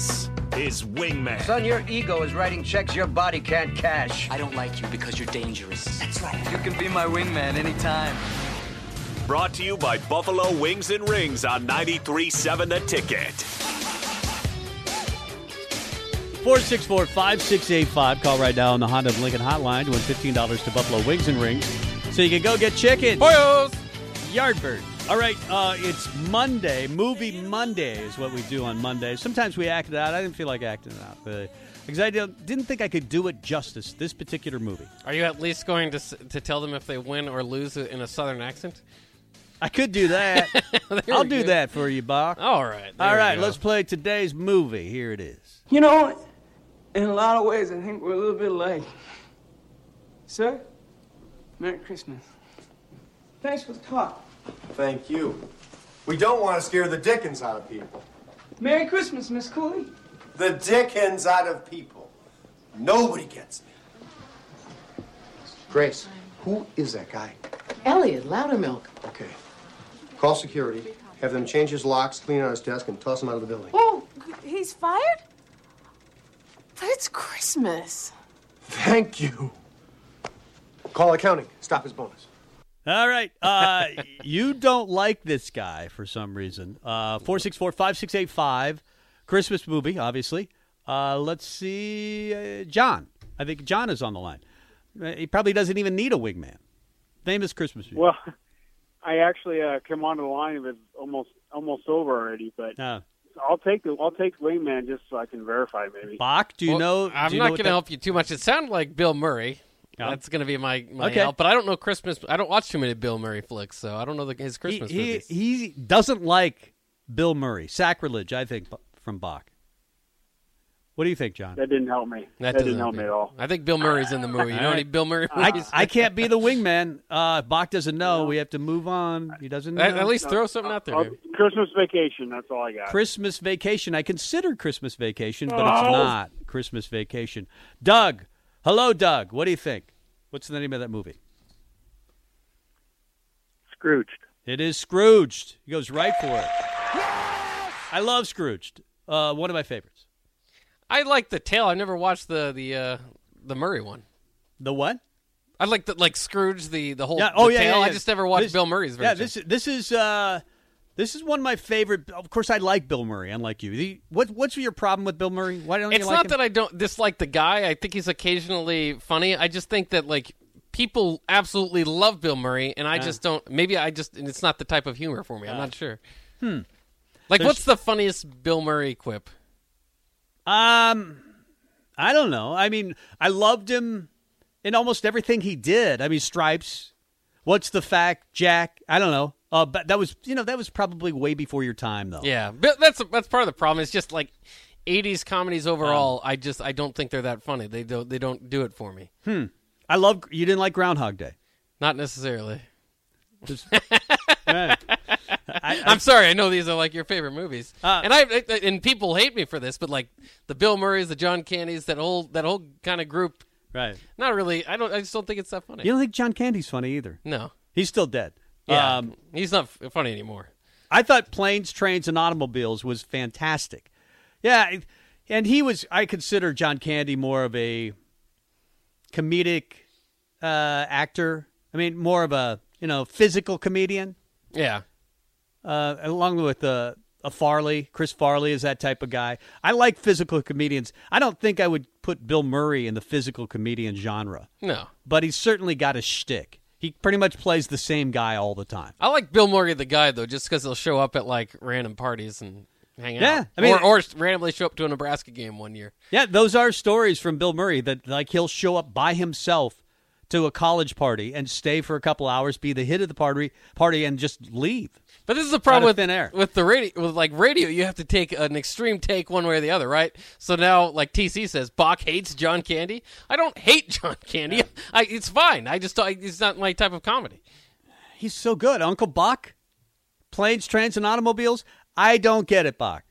This is Wingman. Son, your ego is writing checks your body can't cash. I don't like you because you're dangerous. That's right. You can be my wingman anytime. Brought to you by Buffalo Wings and Rings on 93.7 The Ticket. 464 5685. Call right now on the Honda of Lincoln hotline to win $15 to Buffalo Wings and Rings. So you can go get chicken. Boyos! Yardbird. All right, uh, it's Monday. Movie Monday is what we do on Monday. Sometimes we act it out. I didn't feel like acting it out, but because I didn't think I could do it justice. This particular movie, Are you at least going to s- to tell them if they win or lose in a southern accent? I could do that. I'll do go. that for you, Bock. All right. there All we right, go. let's play today's movie. Here it is. You know, in a lot of ways, I think we're a little bit alike. Sir, Merry Christmas. Thanks for the talk. Thank you. We don't want to scare the dickens out of people. Merry Christmas, Miss Cooley. The dickens out of people. Nobody gets me. Grace, who is that guy? Elliot, Loudermilk. Okay. Call security. Have them change his locks, clean out his desk, and toss him out of the building. Oh, he's fired? But it's Christmas. Thank you. Call accounting. Stop his bonus. All right. Uh, you don't like this guy for some reason. Uh, 464 5685. Christmas movie, obviously. Uh, let's see. Uh, John. I think John is on the line. Uh, He probably doesn't even need a wingman. Famous Christmas movie. Well, I actually uh, came onto the line. It was almost almost over already, but Uh, I'll take the I'll take Wingman just so I can verify maybe. Bock, do you Well, know? I'm do you not going to help you too much. It sounded like Bill Murray. Yeah. That's going to be my, my Okay. help. But I don't know Christmas. I don't watch too many Bill Murray flicks, so I don't know the, his Christmas he, movies. he doesn't like Bill Murray. Sacrilege, I think, from Bock. What do you think, John? That didn't help me. That That, doesn't didn't help me at all. I think Bill Murray's in the movie. You know any. Bill Murray I, movies? I can't be the wingman. Uh, Bock doesn't know. We have to move on. He doesn't know. at, at least throw something out there. Uh, maybe. Christmas Vacation. That's all I got. Christmas Vacation. I considered Christmas Vacation, but it's Oh. not Christmas Vacation. Doug. Hello, Doug. What do you think? What's the name of that movie? Scrooged. It is Scrooged. He goes right for it. I love Scrooged. Uh, one of my favorites. I like the tale. I never watched the the uh, the Murray one. The what? I like the like Scrooge the the whole Yeah. Oh the yeah, tale. yeah, yeah. I just never watched This- Bill Murray's version. Yeah. This this is uh, this is one of my favorite. Of course, I like Bill Murray. Unlike you. The, what what's your problem with Bill Murray? Why don't it's you like not him? that I don't dislike the guy. I think he's occasionally funny. I just think that like people absolutely love Bill Murray, and I Yeah. just don't. Maybe I just it's not the type of humor for me. I'm not sure. Hmm. Like, There's- what's the funniest Bill Murray quip? Um, I don't know. I mean, I loved him in almost everything he did. I mean, Stripes. What's the fact, Jack? I don't know. Uh, but that was, you know, that was probably way before your time, though. Yeah, but that's that's part of the problem. It's just like 80s comedies overall. I just I don't think they're that funny. They don't they don't do it for me. Hmm. I love. You didn't like Groundhog Day. Not necessarily. Just-. I, I'm sorry. I know these are like your favorite movies, Uh, and I I- and people hate me for this, but like the Bill Murrays, the John Candys, that whole that whole kind of group. Right. Not really. I don't. I just don't think it's that funny. You don't think John Candy's funny either? No. He's still dead. Yeah, Um, he's not f- funny anymore. I thought Planes, Trains, and Automobiles was fantastic. Yeah, and he was. I consider John Candy more of a comedic uh, actor. I mean, more of a you know physical comedian. Yeah. Uh, along with uh, a Farley. Chris Farley is that type of guy. I like physical comedians. I don't think I would put Bill Murray in the physical comedian genre. No. But he's certainly got a shtick. He pretty much plays the same guy all the time. I like Bill Murray the guy though, just because he'll show up at like random parties and hang out. Yeah, I mean- or, or randomly show up to a Nebraska game one year. Yeah, those are stories from Bill Murray that like he'll show up by himself to a college party and stay for a couple hours, be the hit of the party, party, and just leave. But this is the problem with thin air. with the radio with like radio. You have to take an extreme take one way or the other, right? So now, like TC says, Bock hates John Candy. I don't hate John Candy. I, it's fine. I just I, it's not my type of comedy. He's so good, Uncle Buck. Planes, trains, and automobiles. I don't get it, Bock.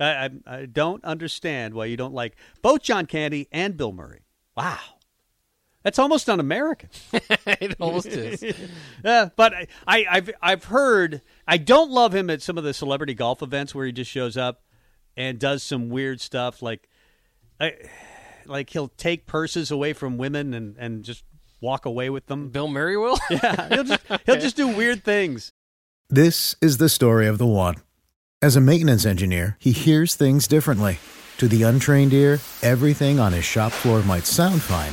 I, I, I don't understand why you don't like both John Candy and Bill Murray. Wow, that's almost un-American. it almost is. Yeah, but I, I, I've I've heard I don't love him at some of the celebrity golf events where he just shows up and does some weird stuff like, I, like he'll take purses away from women and, and just walk away with them. Bill Murray will. Yeah, he'll just he'll just do weird things. This is the story of the one. As a maintenance engineer, he hears things differently. To the untrained ear, everything on his shop floor might sound fine,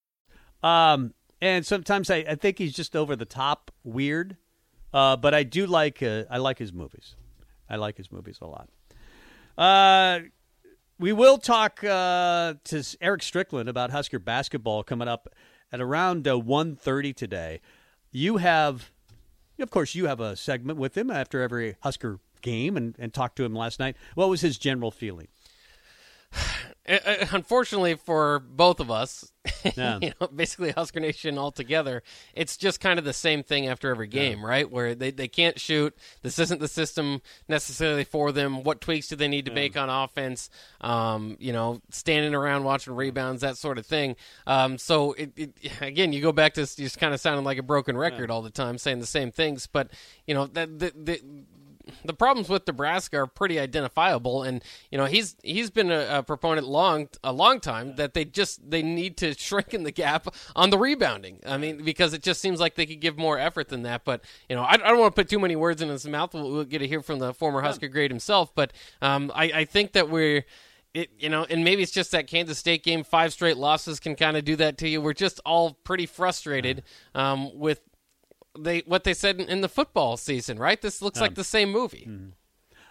Um, and sometimes I, I think he's just over the top weird. Uh, but I do like uh, I like his movies. I like his movies a lot. Uh, we will talk uh, to Eric Strickland about Husker basketball coming up at around uh, 1.30 today. You have, of course, you have a segment with him after every Husker game and, and talked to him last night. What was his general feeling? Uh, uh, Unfortunately for both of us, Yeah. you know, basically Husker Nation altogether, it's just kind of the same thing after every game, right? Where they, they can't shoot. This isn't the system necessarily for them. What tweaks do they need to make on offense? Um, you know, standing around watching rebounds, that sort of thing. Um, so it, it, again, you go back to just kind of sounding like a broken record all the time, saying the same things. But you know that the, the the problems with Nebraska are pretty identifiable, and you know he's he's been a, a proponent long a long time that they just they need to shrink in the gap on the rebounding. I mean, because it just seems like they could give more effort than that. But you know, I, I don't want to put too many words in his mouth. We'll, we'll get to hear from the former Husker great himself, but um, I, I think that we're. It, you know, and maybe it's just that Kansas State game, five straight losses can kind of do that to you. We're just all pretty frustrated um, with they what they said in, in the football season, right? This looks like the same movie.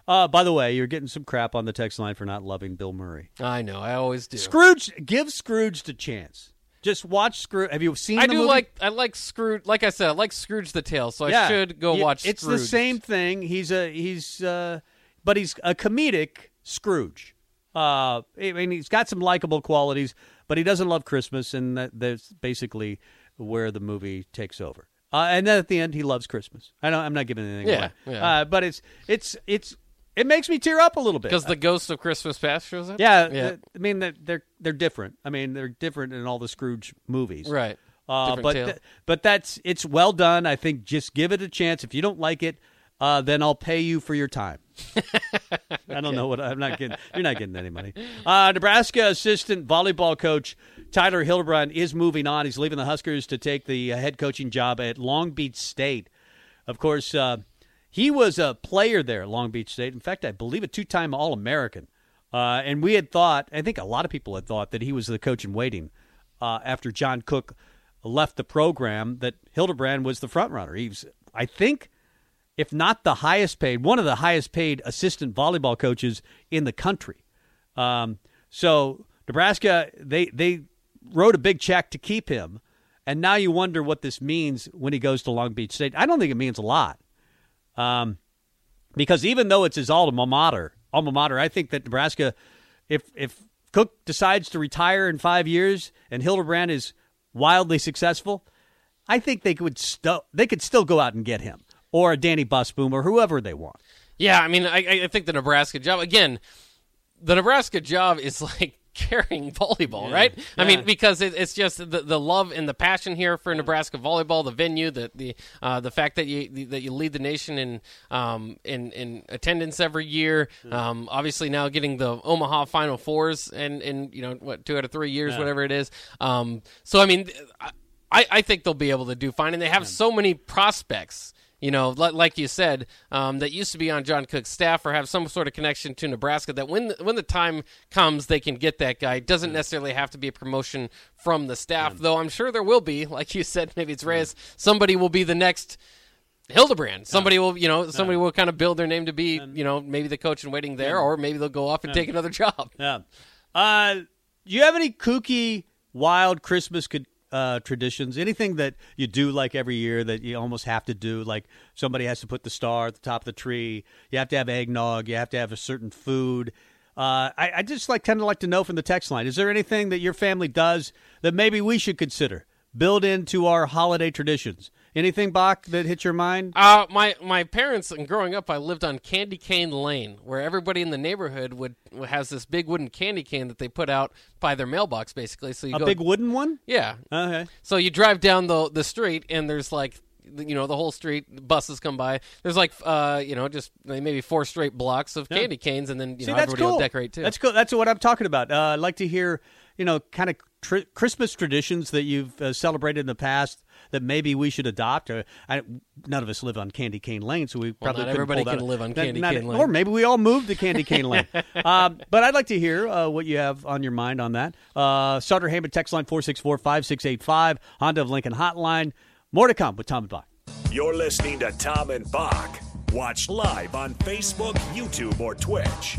Uh, by the way, you're getting some crap on the text line for not loving Bill Murray. I know, I always do. Scrooge, give Scrooge the chance. Just watch Scrooge. Have you seen? I the do movie? like I like Scrooge. Like I said, I like Scrooge the Tale, so Yeah. I should go Yeah, watch. It's the same thing. He's a he's uh, but he's a comedic Scrooge. Uh, I mean, he's got some likable qualities, but he doesn't love Christmas, and that, that's basically where the movie takes over. Uh, and then at the end, he loves Christmas. I don't. I'm not giving anything Yeah, away. yeah. Uh, but it's it's it's it makes me tear up a little bit because the ghost of Christmas Past shows up. Yeah, yeah. I mean they're, they're they're different. I mean they're different in all the Scrooge movies, Right. Uh, but th- but that's it's well done. I think just give it a chance. If you don't like it, uh, then I'll pay you for your time. I don't know what I'm not getting. You're not getting any money. Uh, Nebraska assistant volleyball coach Tyler Hildebrand is moving on. He's leaving the Huskers to take the uh, head coaching job at Long Beach State. Of course, uh, he was a player there at Long Beach State. In fact, I believe a two-time All-American. Uh, and we had thought, I think a lot of people had thought that he was the coach in waiting uh, after John Cook left the program. That Hildebrand was the front runner. He was, I think, if not the highest paid, one of the highest paid assistant volleyball coaches in the country. Um, so Nebraska, they they wrote a big check to keep him And now you wonder what this means when he goes to Long Beach State. I don't think it means a lot. Um, because even though it's his alma mater, alma mater, I think that Nebraska, if if Cook decides to retire in five years and Hildebrand is wildly successful, I think they could still they could still go out and get him or a Dani Busboom or whoever they want. Yeah, I mean, I, I think the Nebraska job again. The Nebraska job is like carrying volleyball, Yeah. right? I mean, because it, it's just the, the love and the passion here for Nebraska volleyball, the venue, the the uh, the fact that you that you lead the nation in um, in in attendance every year. Um, obviously, now getting the Omaha Final Fours and and you know what two out of three years, Yeah. whatever it is. Um, so I mean, I I think they'll be able to do fine, and they have so many prospects. You know, like you said, um, that used to be on John Cook's staff or have some sort of connection to Nebraska. That when the, when the time comes, they can get that guy. It doesn't necessarily have to be a promotion from the staff, though. I'm sure there will be. Like you said, maybe it's Reyes. Somebody will be the next Hildebrand. Somebody will, you know, somebody will kind of build their name to be, you know, maybe the coach in waiting there, or maybe they'll go off and Yeah. take another job. Yeah. Uh, do you have any kooky, wild Christmas co- uh, traditions? Anything that you do like every year that you almost have to do? Like somebody has to put the star at the top of the tree. You have to have eggnog. You have to have a certain food. Uh, I, I just like kind of like to know from the text line. Is there anything that your family does that maybe we should consider build into our holiday traditions? Anything, Bock, that hit your mind? Uh, my my parents and growing up, I lived on Candy Cane Lane, where everybody in the neighborhood would has this big wooden candy cane that they put out by their mailbox, basically. So you A go, big wooden one? yeah. Okay. So you drive down the the street, and there's like, you know, the whole street. Buses come by. There's like, uh, you know, just maybe four straight blocks of Yeah. candy canes, and then you See, know that's everybody cool. will decorate too. That's cool. That's what I'm talking about. Uh, I'd like to hear, you know, kind of tr- Christmas traditions that you've uh, celebrated in the past that maybe we should adopt. Uh, I, none of us live on Candy Cane Lane, so we probably not couldn't everybody pull that can off. live on Candy not- Cane Lane. Or maybe we all moved to Candy Cane Lane. um, but I'd like to hear uh, what you have on your mind on that. Uh, Sutter Hammond text line 464 5685, Honda of Lincoln hotline. More to come with Tom and Bock. You're listening to Tom and Bock. Watch live on Facebook, YouTube, or Twitch.